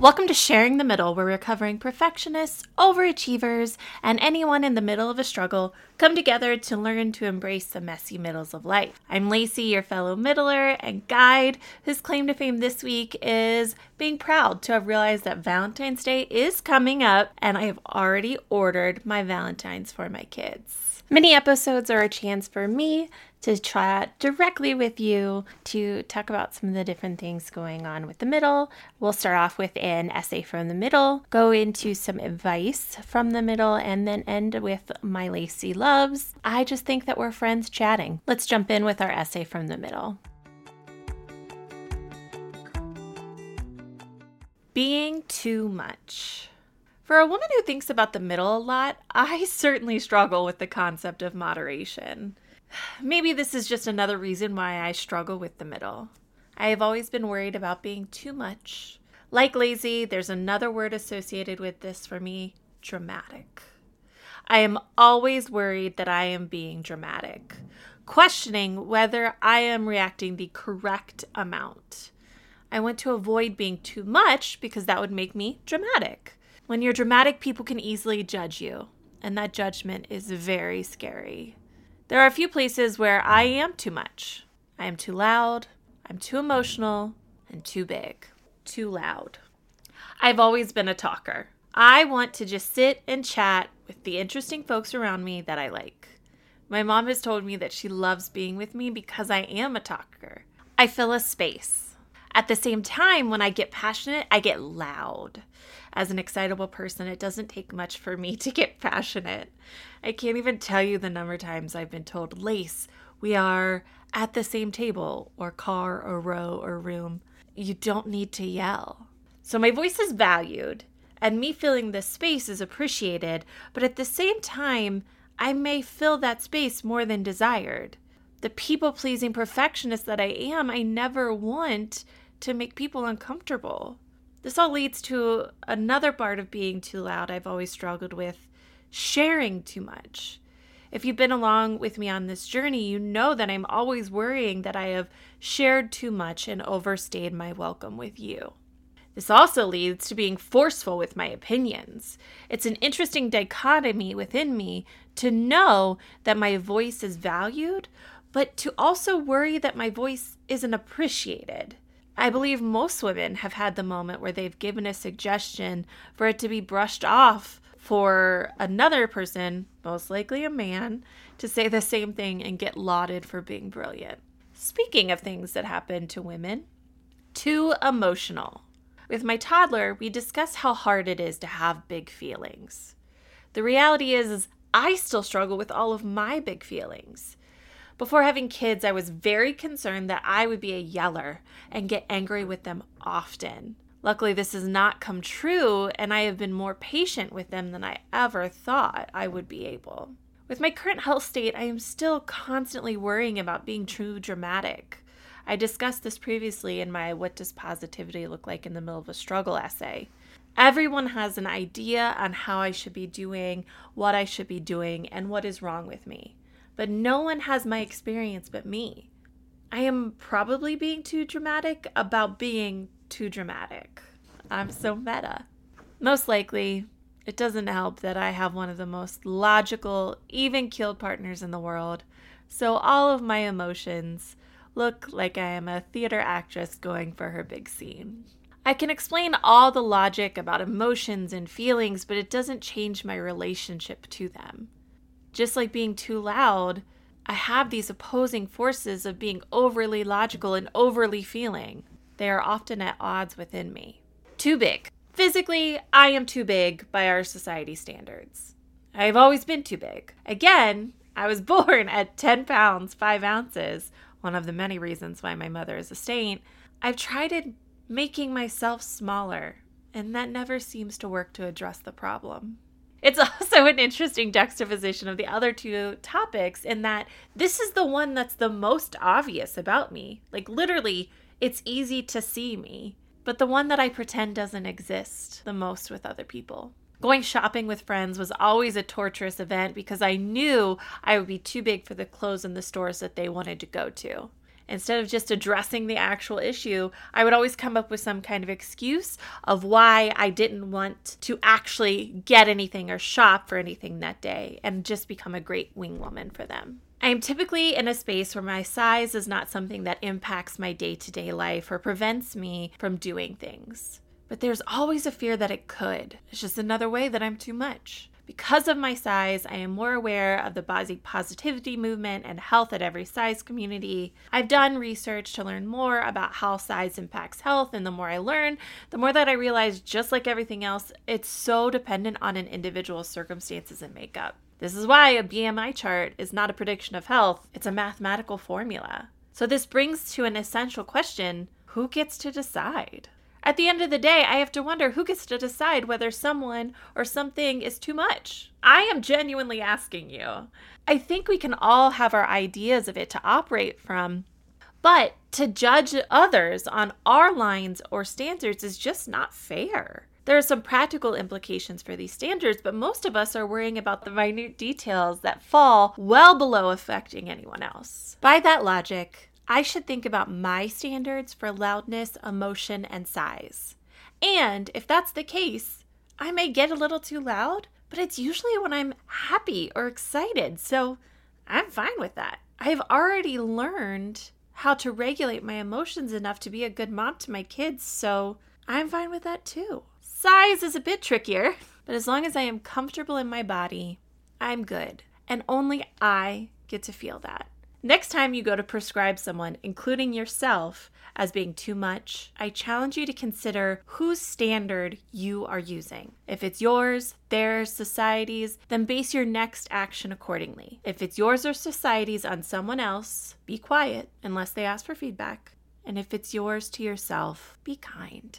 Welcome to Sharing the Middle, where we're covering perfectionists, overachievers, and anyone in the middle of a struggle come together to learn to embrace the messy middles of life. I'm Lacey, your fellow middler and guide, whose claim to fame this week is being proud to have realized that Valentine's Day is coming up, and I have already ordered my Valentines for my kids. Mini episodes are a chance for me to chat directly with you to talk about some of the different things going on with the middle. We'll start off with an essay from the middle, go into some advice from the middle, and then end with my Lacey loves. I just think that we're friends chatting. Let's jump in with our essay from the middle. Being too much. For a woman who thinks about the middle a lot, I certainly struggle with the concept of moderation. Maybe this is just another reason why I struggle with the middle. I have always been worried about being too much. Like lazy, there's another word associated with this for me dramatic. I am always worried that I am being dramatic, questioning whether I am reacting the correct amount. I want to avoid being too much because that would make me dramatic. When you're dramatic, people can easily judge you, and that judgment is very scary. There are a few places where I am too much. I am too loud, I'm too emotional, and too big. Too loud. I've always been a talker. I want to just sit and chat with the interesting folks around me that I like. My mom has told me that she loves being with me because I am a talker. I fill a space. At the same time, when I get passionate, I get loud as an excitable person, it doesn't take much for me to get passionate. I can't even tell you the number of times I've been told, Lace, we are at the same table or car or row or room. You don't need to yell. So my voice is valued and me filling this space is appreciated, but at the same time, I may fill that space more than desired. The people pleasing perfectionist that I am, I never want to make people uncomfortable. This all leads to another part of being too loud I've always struggled with sharing too much. If you've been along with me on this journey, you know that I'm always worrying that I have shared too much and overstayed my welcome with you. This also leads to being forceful with my opinions. It's an interesting dichotomy within me to know that my voice is valued, but to also worry that my voice isn't appreciated. I believe most women have had the moment where they've given a suggestion for it to be brushed off for another person, most likely a man, to say the same thing and get lauded for being brilliant. Speaking of things that happen to women, too emotional. With my toddler, we discuss how hard it is to have big feelings. The reality is, is I still struggle with all of my big feelings. Before having kids, I was very concerned that I would be a yeller and get angry with them often. Luckily, this has not come true, and I have been more patient with them than I ever thought I would be able. With my current health state, I am still constantly worrying about being too dramatic. I discussed this previously in my What Does Positivity Look Like in the Middle of a Struggle essay. Everyone has an idea on how I should be doing, what I should be doing, and what is wrong with me but no one has my experience but me. I am probably being too dramatic about being too dramatic. I'm so meta. Most likely, it doesn't help that I have one of the most logical, even keeled partners in the world, so all of my emotions look like I am a theater actress going for her big scene. I can explain all the logic about emotions and feelings, but it doesn't change my relationship to them just like being too loud, I have these opposing forces of being overly logical and overly feeling. They are often at odds within me. Too big. Physically, I am too big by our society standards. I've always been too big. Again, I was born at 10 pounds, 5 ounces, one of the many reasons why my mother is a saint. I've tried making myself smaller, and that never seems to work to address the problem. It's also an interesting juxtaposition of the other two topics in that this is the one that's the most obvious about me. Like, literally, it's easy to see me, but the one that I pretend doesn't exist the most with other people. Going shopping with friends was always a torturous event because I knew I would be too big for the clothes in the stores that they wanted to go to. Instead of just addressing the actual issue, I would always come up with some kind of excuse of why I didn't want to actually get anything or shop for anything that day and just become a great wing woman for them. I am typically in a space where my size is not something that impacts my day to day life or prevents me from doing things. But there's always a fear that it could. It's just another way that I'm too much. Because of my size, I am more aware of the body positivity movement and health at every size community. I've done research to learn more about how size impacts health, and the more I learn, the more that I realize, just like everything else, it's so dependent on an individual's circumstances and makeup. This is why a BMI chart is not a prediction of health, it's a mathematical formula. So, this brings to an essential question who gets to decide? At the end of the day, I have to wonder who gets to decide whether someone or something is too much. I am genuinely asking you. I think we can all have our ideas of it to operate from, but to judge others on our lines or standards is just not fair. There are some practical implications for these standards, but most of us are worrying about the minute details that fall well below affecting anyone else. By that logic, I should think about my standards for loudness, emotion, and size. And if that's the case, I may get a little too loud, but it's usually when I'm happy or excited, so I'm fine with that. I've already learned how to regulate my emotions enough to be a good mom to my kids, so I'm fine with that too. Size is a bit trickier, but as long as I am comfortable in my body, I'm good. And only I get to feel that. Next time you go to prescribe someone, including yourself, as being too much, I challenge you to consider whose standard you are using. If it's yours, theirs, society's, then base your next action accordingly. If it's yours or society's on someone else, be quiet unless they ask for feedback. And if it's yours to yourself, be kind.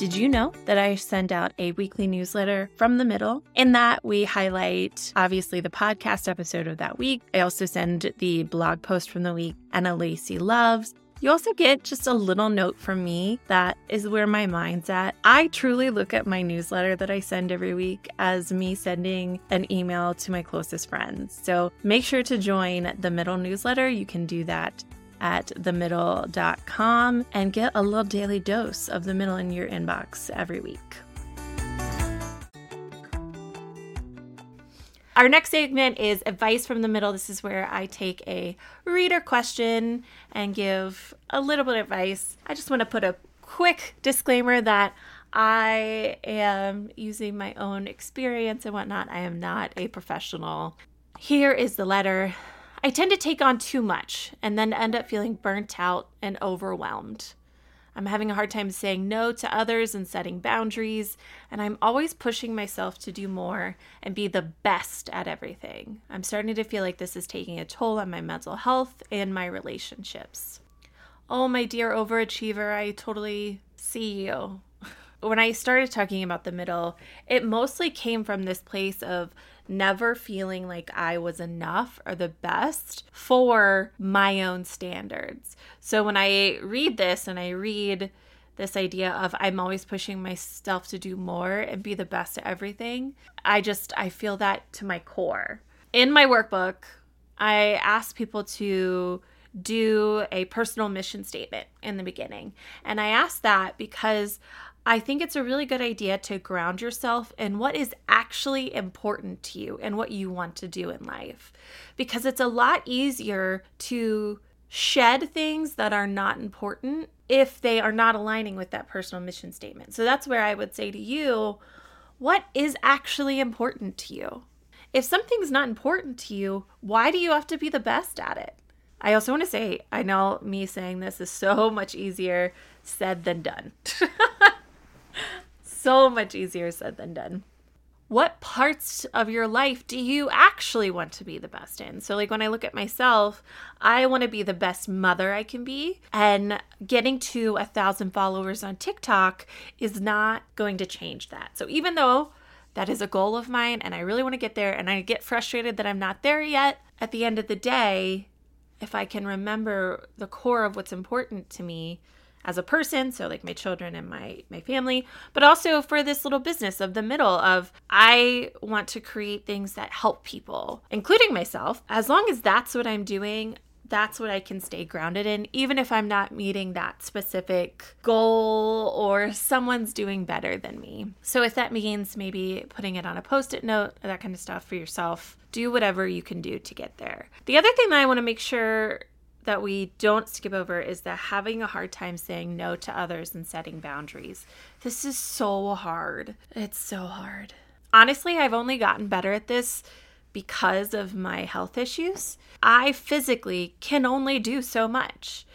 Did you know that I send out a weekly newsletter from the middle? In that, we highlight obviously the podcast episode of that week. I also send the blog post from the week Anna Lacey loves. You also get just a little note from me that is where my mind's at. I truly look at my newsletter that I send every week as me sending an email to my closest friends. So make sure to join the middle newsletter. You can do that at themddl.com and get a little daily dose of the middle in your inbox every week. Our next segment is advice from the middle. This is where I take a reader question and give a little bit of advice. I just want to put a quick disclaimer that I am using my own experience and whatnot. I am not a professional. Here is the letter I tend to take on too much and then end up feeling burnt out and overwhelmed. I'm having a hard time saying no to others and setting boundaries, and I'm always pushing myself to do more and be the best at everything. I'm starting to feel like this is taking a toll on my mental health and my relationships. Oh, my dear overachiever, I totally see you. When I started talking about the middle, it mostly came from this place of never feeling like I was enough or the best for my own standards. So when I read this and I read this idea of I'm always pushing myself to do more and be the best at everything, I just I feel that to my core. In my workbook, I ask people to do a personal mission statement in the beginning. And I ask that because I think it's a really good idea to ground yourself in what is actually important to you and what you want to do in life. Because it's a lot easier to shed things that are not important if they are not aligning with that personal mission statement. So that's where I would say to you, what is actually important to you? If something's not important to you, why do you have to be the best at it? I also want to say, I know me saying this is so much easier said than done. so much easier said than done. What parts of your life do you actually want to be the best in? So, like when I look at myself, I want to be the best mother I can be. And getting to a thousand followers on TikTok is not going to change that. So, even though that is a goal of mine and I really want to get there and I get frustrated that I'm not there yet, at the end of the day, if I can remember the core of what's important to me, as a person so like my children and my my family but also for this little business of the middle of i want to create things that help people including myself as long as that's what i'm doing that's what I can stay grounded in, even if I'm not meeting that specific goal or someone's doing better than me. So, if that means maybe putting it on a post it note, that kind of stuff for yourself, do whatever you can do to get there. The other thing that I want to make sure that we don't skip over is that having a hard time saying no to others and setting boundaries. This is so hard. It's so hard. Honestly, I've only gotten better at this because of my health issues. I physically can only do so much.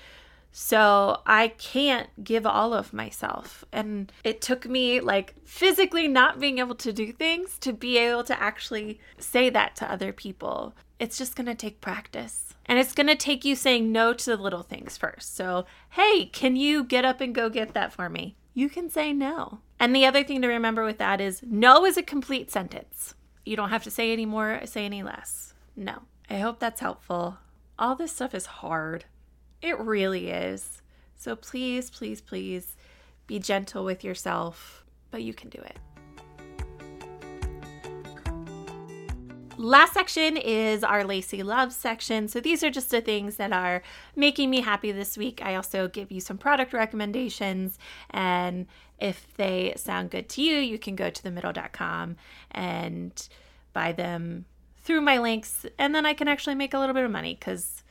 So I can't give all of myself. And it took me like physically not being able to do things to be able to actually say that to other people. It's just going to take practice. And it's going to take you saying no to the little things first. So, hey, can you get up and go get that for me? You can say no. And the other thing to remember with that is no is a complete sentence. You don't have to say any more, say any less. No. I hope that's helpful. All this stuff is hard. It really is. So please, please, please be gentle with yourself, but you can do it. Last section is our Lacey Love section. So these are just the things that are making me happy this week. I also give you some product recommendations, and if they sound good to you, you can go to themddl.com and buy them through my links, and then I can actually make a little bit of money because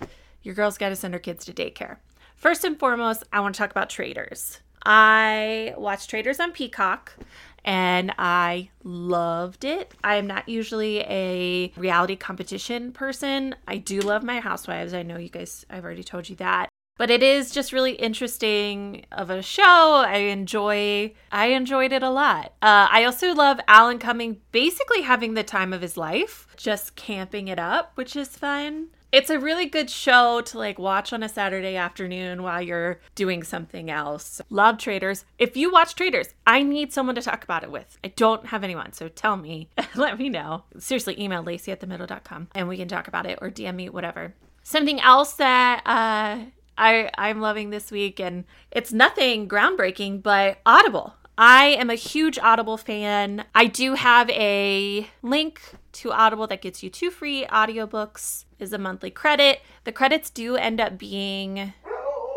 your girl's got to send her kids to daycare. First and foremost, I want to talk about Traitors. I watched Traitors on Peacock and I loved it. I am not usually a reality competition person. I do love my housewives. I know you guys, I've already told you that. But it is just really interesting of a show. I enjoy I enjoyed it a lot. Uh, I also love Alan Cumming basically having the time of his life, just camping it up, which is fun it's a really good show to like watch on a Saturday afternoon while you're doing something else. Love Traitors. If you watch Traitors, I need someone to talk about it with. I don't have anyone, so tell me. Let me know. Seriously, email Lacey at themddl.com and we can talk about it or DM me, whatever. Something else that uh, I I'm loving this week, and it's nothing groundbreaking, but Audible. I am a huge Audible fan. I do have a link to Audible that gets you two free audiobooks is a monthly credit. The credits do end up being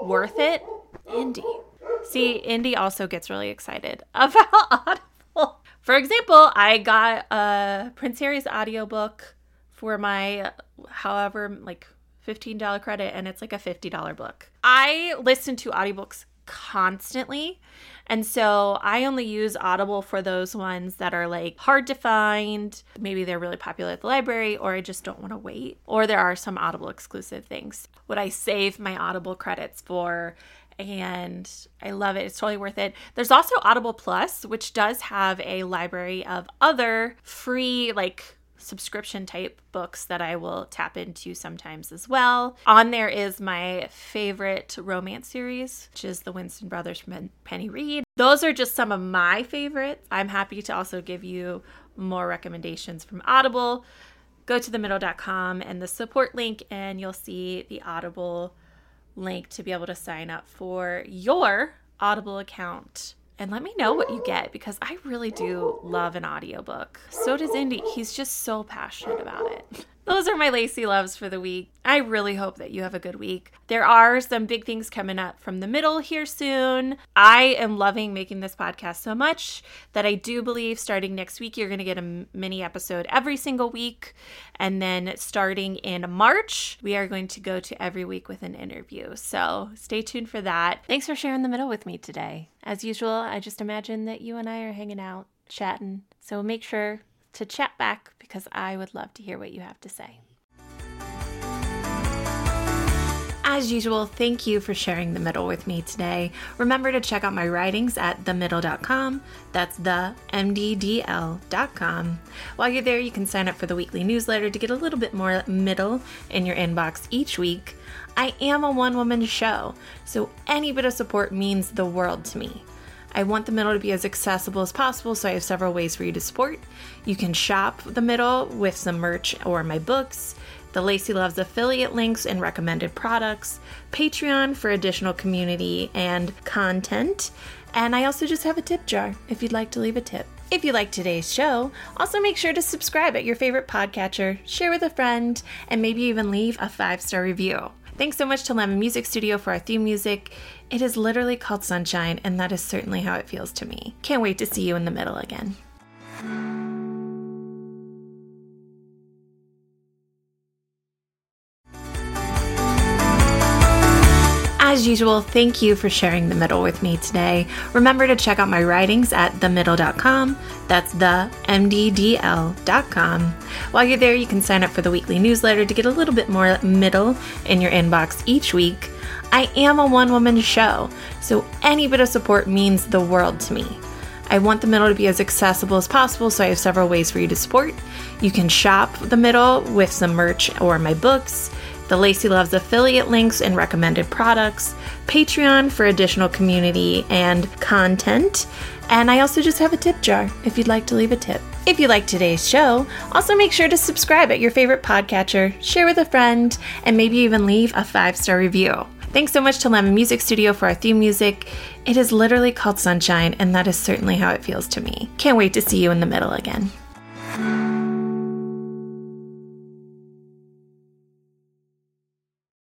worth it. Indy. See, Indy also gets really excited about Audible. For example, I got a Prince Harry's audiobook for my however like $15 credit and it's like a $50 book. I listen to audiobooks constantly. And so I only use Audible for those ones that are like hard to find. Maybe they're really popular at the library, or I just don't want to wait. Or there are some Audible exclusive things. What I save my Audible credits for and I love it. It's totally worth it. There's also Audible Plus, which does have a library of other free, like subscription type books that I will tap into sometimes as well. On there is my favorite romance series, which is the Winston Brothers from Penny Reid. Those are just some of my favorites. I'm happy to also give you more recommendations from Audible. Go to themddl.com and the support link, and you'll see the Audible link to be able to sign up for your Audible account and let me know what you get because I really do love an audiobook. So does Indy. He's just so passionate about it. Those are my Lacey loves for the week. I really hope that you have a good week. There are some big things coming up from the middle here soon. I am loving making this podcast so much that I do believe starting next week, you're going to get a mini episode every single week. And then starting in March, we are going to go to every week with an interview. So stay tuned for that. Thanks for sharing the middle with me today. As usual, I just imagine that you and I are hanging out, chatting. So make sure to chat back because I would love to hear what you have to say. As usual, thank you for sharing the middle with me today. Remember to check out my writings at themddl.com. That's the MDDL.com. While you're there, you can sign up for the weekly newsletter to get a little bit more middle in your inbox each week. I am a one woman show, so any bit of support means the world to me. I want the middle to be as accessible as possible, so I have several ways for you to support. You can shop the middle with some merch or my books, the Lacey Loves affiliate links and recommended products, Patreon for additional community and content, and I also just have a tip jar if you'd like to leave a tip. If you like today's show, also make sure to subscribe at your favorite podcatcher, share with a friend, and maybe even leave a five star review. Thanks so much to Lemon Music Studio for our theme music. It is literally called Sunshine, and that is certainly how it feels to me. Can't wait to see you in the middle again. As usual, thank you for sharing the middle with me today. Remember to check out my writings at themddl.com. That's the MDDL.com. While you're there, you can sign up for the weekly newsletter to get a little bit more middle in your inbox each week. I am a one woman show, so any bit of support means the world to me. I want the middle to be as accessible as possible, so I have several ways for you to support. You can shop the middle with some merch or my books the Lacey Loves affiliate links and recommended products, Patreon for additional community and content, and I also just have a tip jar if you'd like to leave a tip. If you like today's show, also make sure to subscribe at your favorite podcatcher, share with a friend, and maybe even leave a five star review. Thanks so much to Lemon Music Studio for our theme music. It is literally called Sunshine, and that is certainly how it feels to me. Can't wait to see you in the middle again.